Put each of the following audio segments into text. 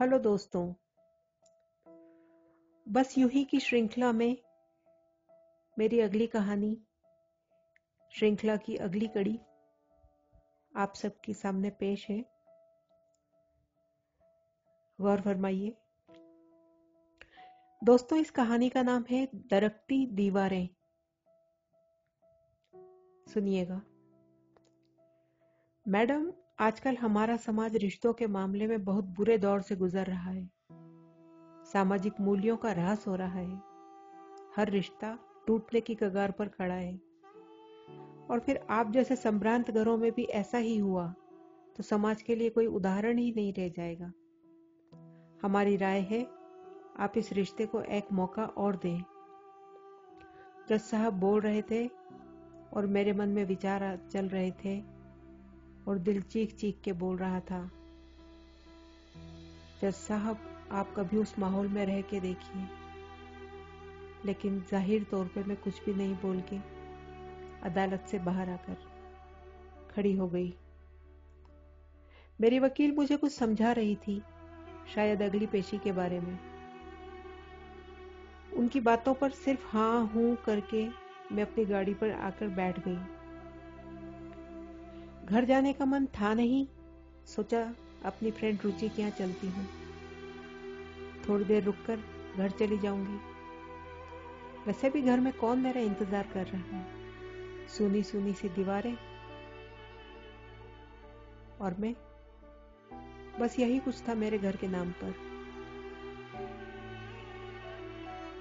Hello दोस्तों। बस यूँ ही की श्रृंखला में मेरी अगली कहानी, श्रृंखला की अगली कड़ी आप सबके सामने पेश है। गौर फरमाइए। दोस्तों, इस कहानी का नाम है दरकती दीवारें। सुनिएगा। मैडम आजकल हमारा समाज रिश्तों के मामले में बहुत बुरे दौर से गुजर रहा है। सामाजिक मूल्यों का ह्रास हो रहा है। हर रिश्ता टूटने की कगार पर खड़ा है। और फिर आप जैसे संभ्रांत घरों में भी ऐसा ही हुआ तो समाज के लिए कोई उदाहरण ही नहीं रह जाएगा। हमारी राय है, आप इस रिश्ते को एक मौका और दें। जज साहब बोल रहे थे और मेरे मन में विचार चल रहे थे और दिल चीख चीख के बोल रहा था, जज साहब, आप कभी उस माहौल में रह के देखिए। लेकिन ज़ाहिर तौर पे मैं कुछ भी नहीं बोल के अदालत से बाहर आकर खड़ी हो गई। मेरी वकील मुझे कुछ समझा रही थी, शायद अगली पेशी के बारे में। उनकी बातों पर सिर्फ़ हाँ हूँ करके मैं अपनी गाड़ी पर आकर बैठ गई। घर जाने का मन था नहीं, सोचा अपनी फ्रेंड रुचि के यहाँ चलती हूँ। थोड़ी देर रुककर घर चली जाऊँगी। वैसे भी घर में कौन मेरा इंतज़ार कर रहा है? सुनी सुनी सी दीवारें और मैं। बस यही कुछ था मेरे घर के नाम पर।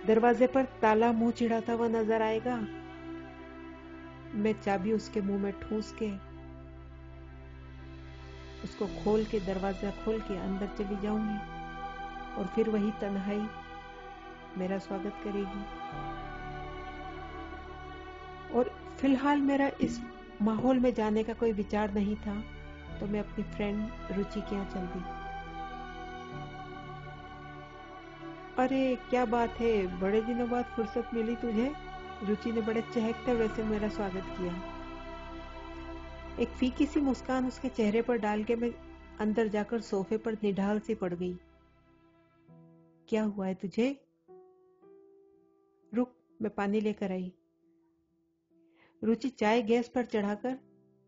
दरवाजे पर ताला मुँह चिढ़ाता हुआ नज़र आएगा। मैं चाबी उसके मुँह में ठूस के उसको खोल के, दरवाज़ा खोल के अंदर चली जाऊँगी। और फिर वही तन्हाई मेरा स्वागत करेगी। और फ़िलहाल मेरा इस माहौल में जाने का कोई विचार नहीं था तो मैं अपनी फ्रेंड रुचि के यहाँ चल दी। अरे, क्या बात है! बड़े दिनों बाद फुर्सत मिली तुझे। रुचि ने बड़े चहकते वैसे मेरा स्वागत किया। एक फीकी सी मुस्कान उसके चेहरे पर डाल के मैं अंदर जाकर सोफे पर निढाल सी पड़ गई। क्या हुआ है तुझे? रुक, मैं पानी लेकर आई। रुचि चाय गैस पर चढ़ाकर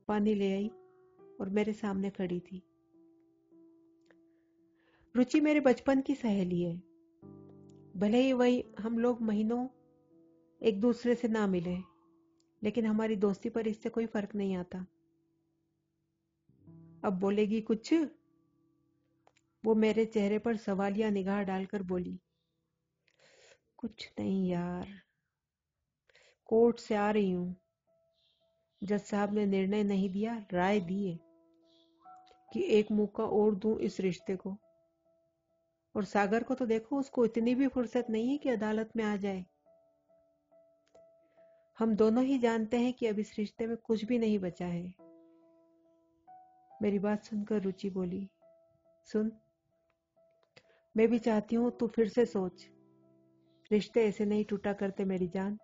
पानी ले आई और मेरे सामने खड़ी थी। रुचि मेरे बचपन की सहेली है। भले ही वही हम लोग महीनों एक दूसरे से ना मिले, लेकिन हमारी दोस्ती पर इससे कोई फ़र्क नहीं आता। अब बोलेगी, कुछ? वो मेरे चेहरे पर सवालिया निगाह डालकर बोली, कुछ नहीं यार, कोर्ट से आ रही हूँ। जज साहब ने निर्णय नहीं दिया, राय दिए कि एक मौका और दूँ इस रिश्ते को। और सागर को तो देखो, उसको इतनी भी फुर्सत नहीं है कि अदालत में आ जाए। हम दोनों ही जानते हैं कि अब इस रिश्ते में कुछ भी नहीं बचा है। मेरी बात सुनकर रुचि बोली, सुन, मैं भी चाहती हूँ तू फिर से सोच। रिश्ते ऐसे नहीं टूटा करते मेरी जान।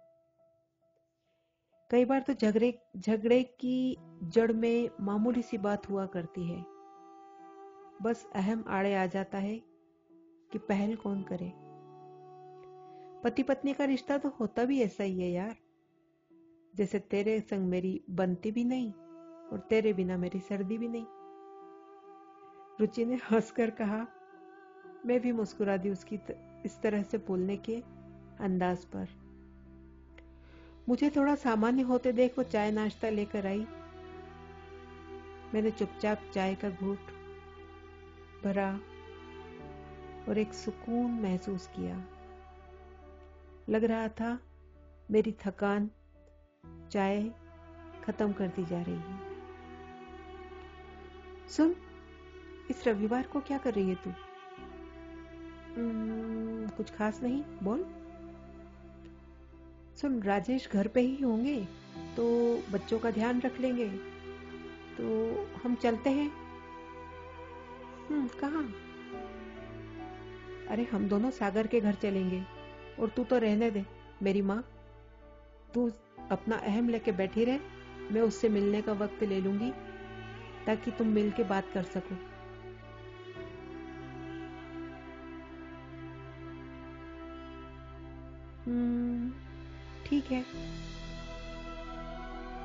कई बार तो झगड़े झगड़े की जड़ में मामूली सी बात हुआ करती है। बस अहम आड़े आ जाता है कि पहल कौन करे। पति पत्नी का रिश्ता तो होता भी ऐसा ही है यार। जैसे तेरे संग मेरी बनती भी नहीं और तेरे बिना मेरी सर्दी भी नहीं। रुचि ने हंसकर कहा मैं भी मुस्कुरा दी उसकी त, इस तरह से बोलने के अंदाज पर। मुझे थोड़ा सामान्य होते देख वो चाय नाश्ता लेकर आई। मैंने चुपचाप चाय का घूट भरा और एक सुकून महसूस किया। लग रहा था मेरी थकान चाय खत्म करती जा रही है। सुन इस रविवार को क्या कर रही है तू? कुछ खास नहीं बोल। सुन राजेश घर पे ही होंगे तो बच्चों का ध्यान रख लेंगे। तो हम चलते हैं। हम्म कहा? अरे हम दोनों सागर के घर चलेंगे और तू तो रहने दे मेरी माँ। तू अपना अहम लेके बैठी रहे मैं उससे मिलने का वक्त ले लूँगी। ताकि तुम मिल के बात कर सको। हम्म, ठीक है।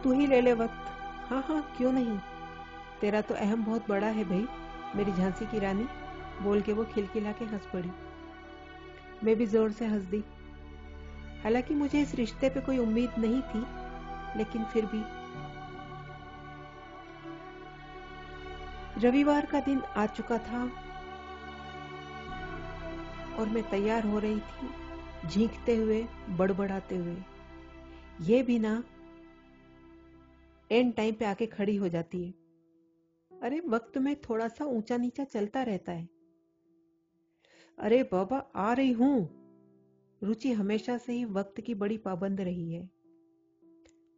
तू ही ले ले वक्त। हाँ हाँ क्यों नहीं? तेरा तो अहम बहुत बड़ा है भाई, मेरी झांसी की रानी। बोल के वो खिलखिला के हंस पड़ी। मैं भी ज़ोर से हंस दी। हालाँकि मुझे इस रिश्ते पे कोई उम्मीद नहीं थी, लेकिन फिर भी रविवार का दिन आ चुका था और मैं तैयार हो रही थी झींकते हुए, बड़बड़ाते हुए। ये भी ना एंड टाइम पे आके खड़ी हो जाती है। अरे, वक्त में थोड़ा सा ऊँचा नीचा चलता रहता है। अरे, बाबा, आ रही हूँ। रुचि हमेशा से ही वक्त की बड़ी पाबंद रही है।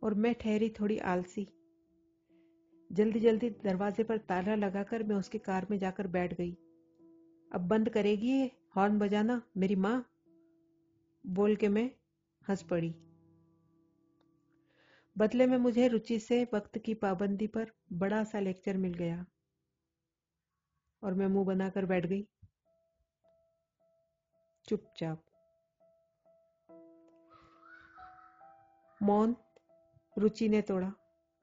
और मैं ठहरी थोड़ी आलसी। जल्दी जल्दी दरवाजे पर ताला लगाकर मैं उसकी कार में जाकर बैठ गई। अब बंद करेगी हॉर्न बजाना? मेरी माँ? बोल के मैं हंस पड़ी। बदले में मुझे रुचि से वक्त की पाबंदी पर बड़ा सा लेक्चर मिल गया और मैं मुँह बनाकर बैठ गई। चुपचाप। मौन रुचि ने तोड़ा।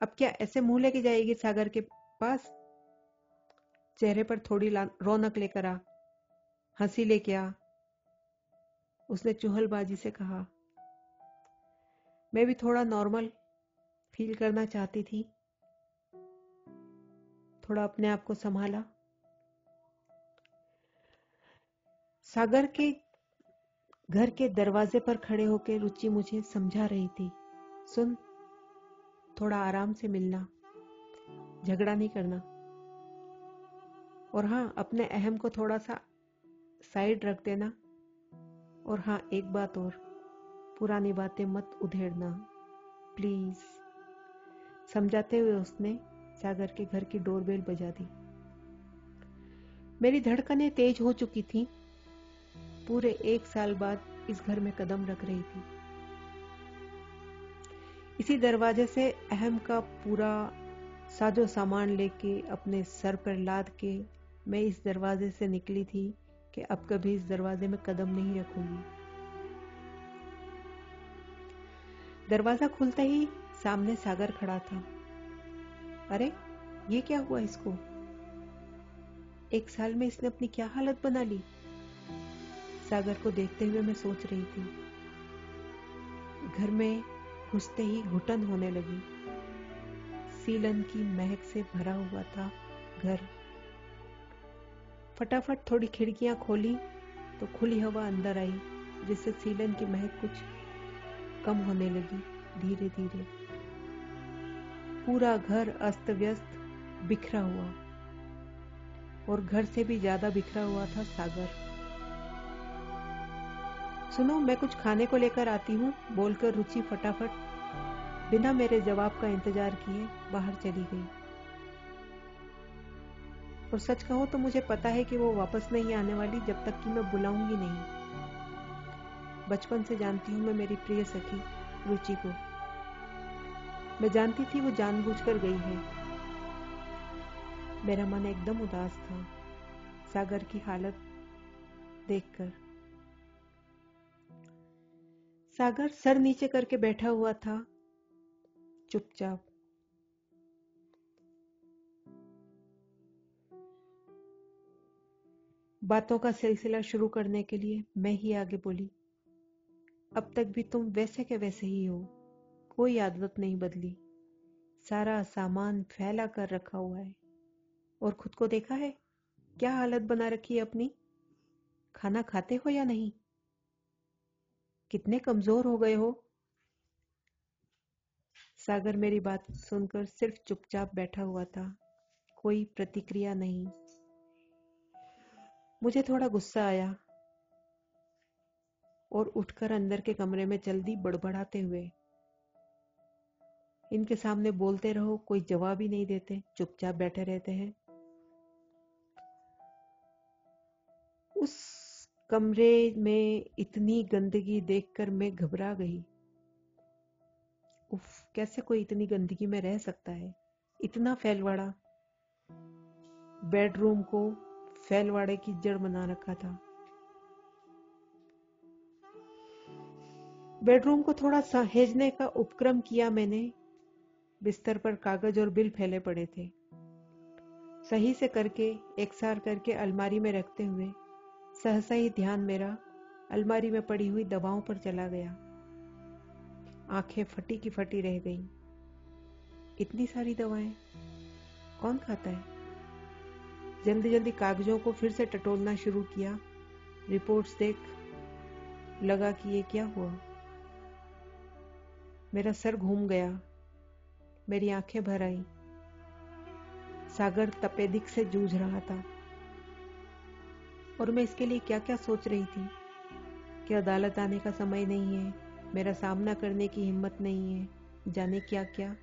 अब क्या ऐसे मुँह लेके जाएगी सागर के पास? चेहरे पर थोड़ी रौनक लेकर आ। हँसी लेके आ। उसने चुहलबाजी से कहा, मैं भी थोड़ा नॉर्मल फील करना चाहती थी। थोड़ा अपने आप को संभाला। सागर के घर के दरवाजे पर खड़े होकर रुचि मुझे समझा रही थी। सुन थोड़ा आराम से मिलना, झगड़ा नहीं करना। और हाँ अपने अहम को थोड़ा सा साइड रख देना। और हाँ एक बात और, पुरानी बातें मत उधेड़ना, प्लीज़। समझाते हुए उसने सागर के घर की डोरबेल बजा दी। मेरी धड़कनें तेज हो चुकी थी। पूरे एक साल बाद इस घर में कदम रख रही थी। इसी दरवाजे से अहम का पूरा साजो सामान लेके अपने सर पर लाद के मैं इस दरवाजे से निकली थी कि अब कभी इस दरवाजे में कदम नहीं रखूँगी। दरवाज़ा खुलते ही सामने सागर खड़ा था। अरे, ये क्या हुआ इसको? एक साल में इसने अपनी क्या हालत बना ली? सागर को देखते हुए मैं सोच रही थी। घर में घुसते ही घुटन होने लगी। सीलन की महक से भरा हुआ था घर। फटाफट थोड़ी खिड़कियाँ खोली तो खुली हवा अंदर आई, जिससे सीलन की महक कुछ कम होने लगी धीरे धीरे पूरा घर अस्त व्यस्त बिखरा हुआ और घर से भी ज़्यादा बिखरा हुआ था सागर। सुनो, मैं कुछ खाने को लेकर आती हूँ, बोलकर रुचि फटाफट, बिना मेरे जवाब का इंतज़ार किए, बाहर चली गई। और सच कहो तो मुझे पता है कि वो वापस नहीं आने वाली जब तक कि मैं बुलाऊँगी नहीं। बचपन से जानती हूँ मैं मेरी प्रिय सखी, रुचि को। मैं जानती थी वो जानबूझकर गई है। मेरा मन एकदम उदास था। सागर की हालत देखकर सागर सर नीचे करके बैठा हुआ था। चुपचाप। बातों का सिलसिला शुरू करने के लिए मैं ही आगे बोली, अब तक भी तुम वैसे के वैसे ही हो, कोई आदत नहीं बदली। सारा सामान फैला कर रखा हुआ है। और खुद को देखा है? क्या हालत बना रखी है अपनी? खाना खाते हो या नहीं? कितने कमज़ोर हो गए हो? सागर मेरी बात सुनकर सिर्फ़ चुपचाप बैठा हुआ था। कोई प्रतिक्रिया नहीं। मुझे थोड़ा गुस्सा आया और उठकर अंदर के कमरे में चल दी बड़बड़ाते हुए। इनके सामने बोलते रहो, कोई जवाब ही नहीं देते, चुपचाप बैठे रहते हैं। कमरे में इतनी गंदगी देखकर मैं घबरा गई। उफ, कैसे कोई इतनी गंदगी में रह सकता है? इतना फैलवाड़ा। बेडरूम को फैलवाड़े की जड़ बना रखा था। बेडरूम को थोड़ा सहेजने का उपक्रम किया मैंने। बिस्तर पर कागज़ और बिल फैले पड़े थे। सही से करके, एक सार करके अलमारी में रखते हुए सहसा ही ध्यान मेरा अलमारी में पड़ी हुई दवाओं पर चला गया। आँखें फटी की फटी रह गईं। इतनी सारी दवाएँ? कौन खाता है? जल्दी जल्दी कागजों को फिर से टटोलना शुरू किया। रिपोर्ट्स देख, लगा कि ये क्या हुआ? मेरा सर घूम गया। मेरी आँखें भर आई। सागर तपेदिक से जूझ रहा था। और मैं इसके लिए क्या क्या सोच रही थी? कि अदालत आने का समय नहीं है? मेरा सामना करने की हिम्मत नहीं है। जाने क्या क्या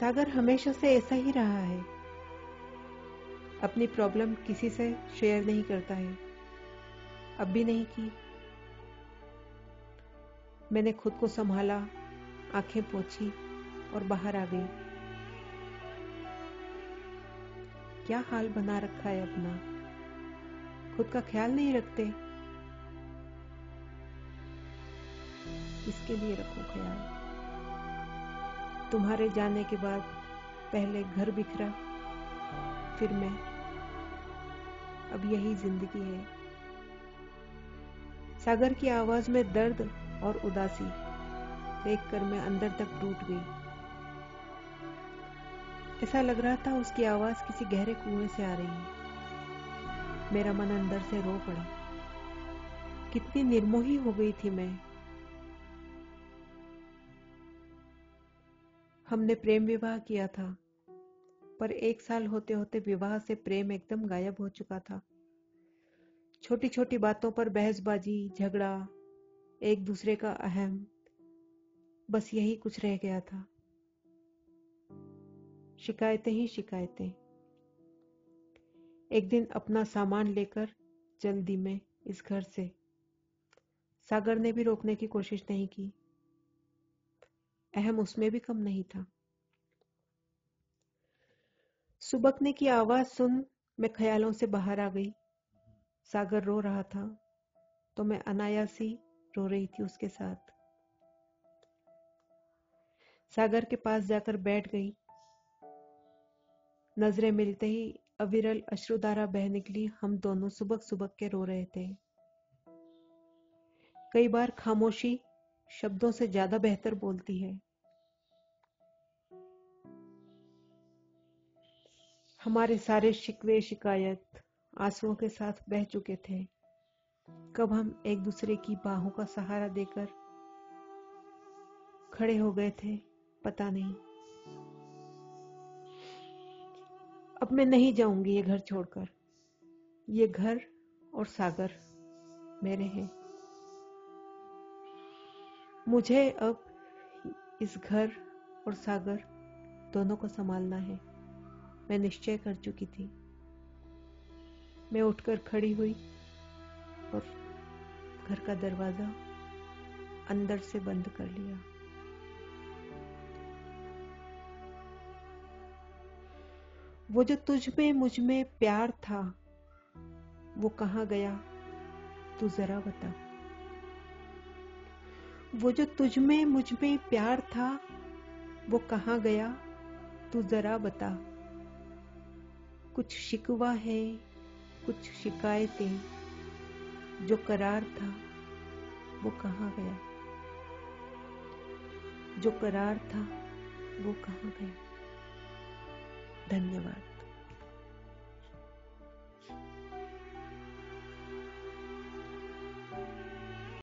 सागर हमेशा से ऐसा ही रहा है। अपनी प्रॉब्लम किसी से शेयर नहीं करता है। अब भी नहीं की। मैंने खुद को संभाला, आँखें पोछी और बाहर आ गई। क्या हाल बना रखा है अपना? खुद का ख्याल नहीं रखते? किसके लिए रखो ख्याल। तुम्हारे जाने के बाद पहले घर बिखरा, फिर मैं। अब यही ज़िंदगी है। सागर की आवाज़ में दर्द और उदासी देखकर मैं अंदर तक टूट गई। ऐसा लग रहा था उसकी आवाज़ किसी गहरे कुएँ से आ रही है। मेरा मन अंदर से रो पड़ा। कितनी निर्मोही हो गई थी मैं। हमने प्रेम विवाह किया था, पर एक साल होते होते विवाह से प्रेम एकदम गायब हो चुका था। छोटी छोटी बातों पर बहसबाजी, झगड़ा, एक दूसरे का अहम, बस यही कुछ रह गया था। शिकायतें ही शिकायतें। एक दिन अपना सामान लेकर जल्दी में इस घर से। सागर ने भी रोकने की कोशिश नहीं की। अहम उसमें भी कम नहीं था। सुबकने की आवाज़ सुन मैं ख्यालों से बाहर आ गई। सागर रो रहा था तो मैं अनायासी रो रही थी उसके साथ। सागर के पास जाकर बैठ गई। नज़रें मिलते ही अविरल अश्रुधारा बह निकली। हम दोनों सुबक सुबक के रो रहे थे। कई बार खामोशी शब्दों से ज़्यादा बेहतर बोलती है। हमारे सारे शिकवे, शिकायत आंसुओं के साथ बह चुके थे। कब हम एक दूसरे की बाहों का सहारा देकर खड़े हो गए थे, पता नहीं। अब मैं नहीं जाऊँगी ये घर छोड़कर। ये घर और सागर मेरे हैं। मुझे अब इस घर और सागर दोनों को संभालना है। मैं निश्चय कर चुकी थी। मैं उठकर खड़ी हुई और घर का दरवाज़ा अंदर से बंद कर लिया। वो जो तुझ में मुझमें प्यार था, वो कहा गया? तू जरा बता। वो जो तुझ में, मुझमें प्यार था, वो कहा गया? तू जरा बता। कुछ शिकवा है, कुछ शिकायतें, जो करार था, वो कहाँ गया? जो करार था, वो कहाँ गया? धन्यवाद.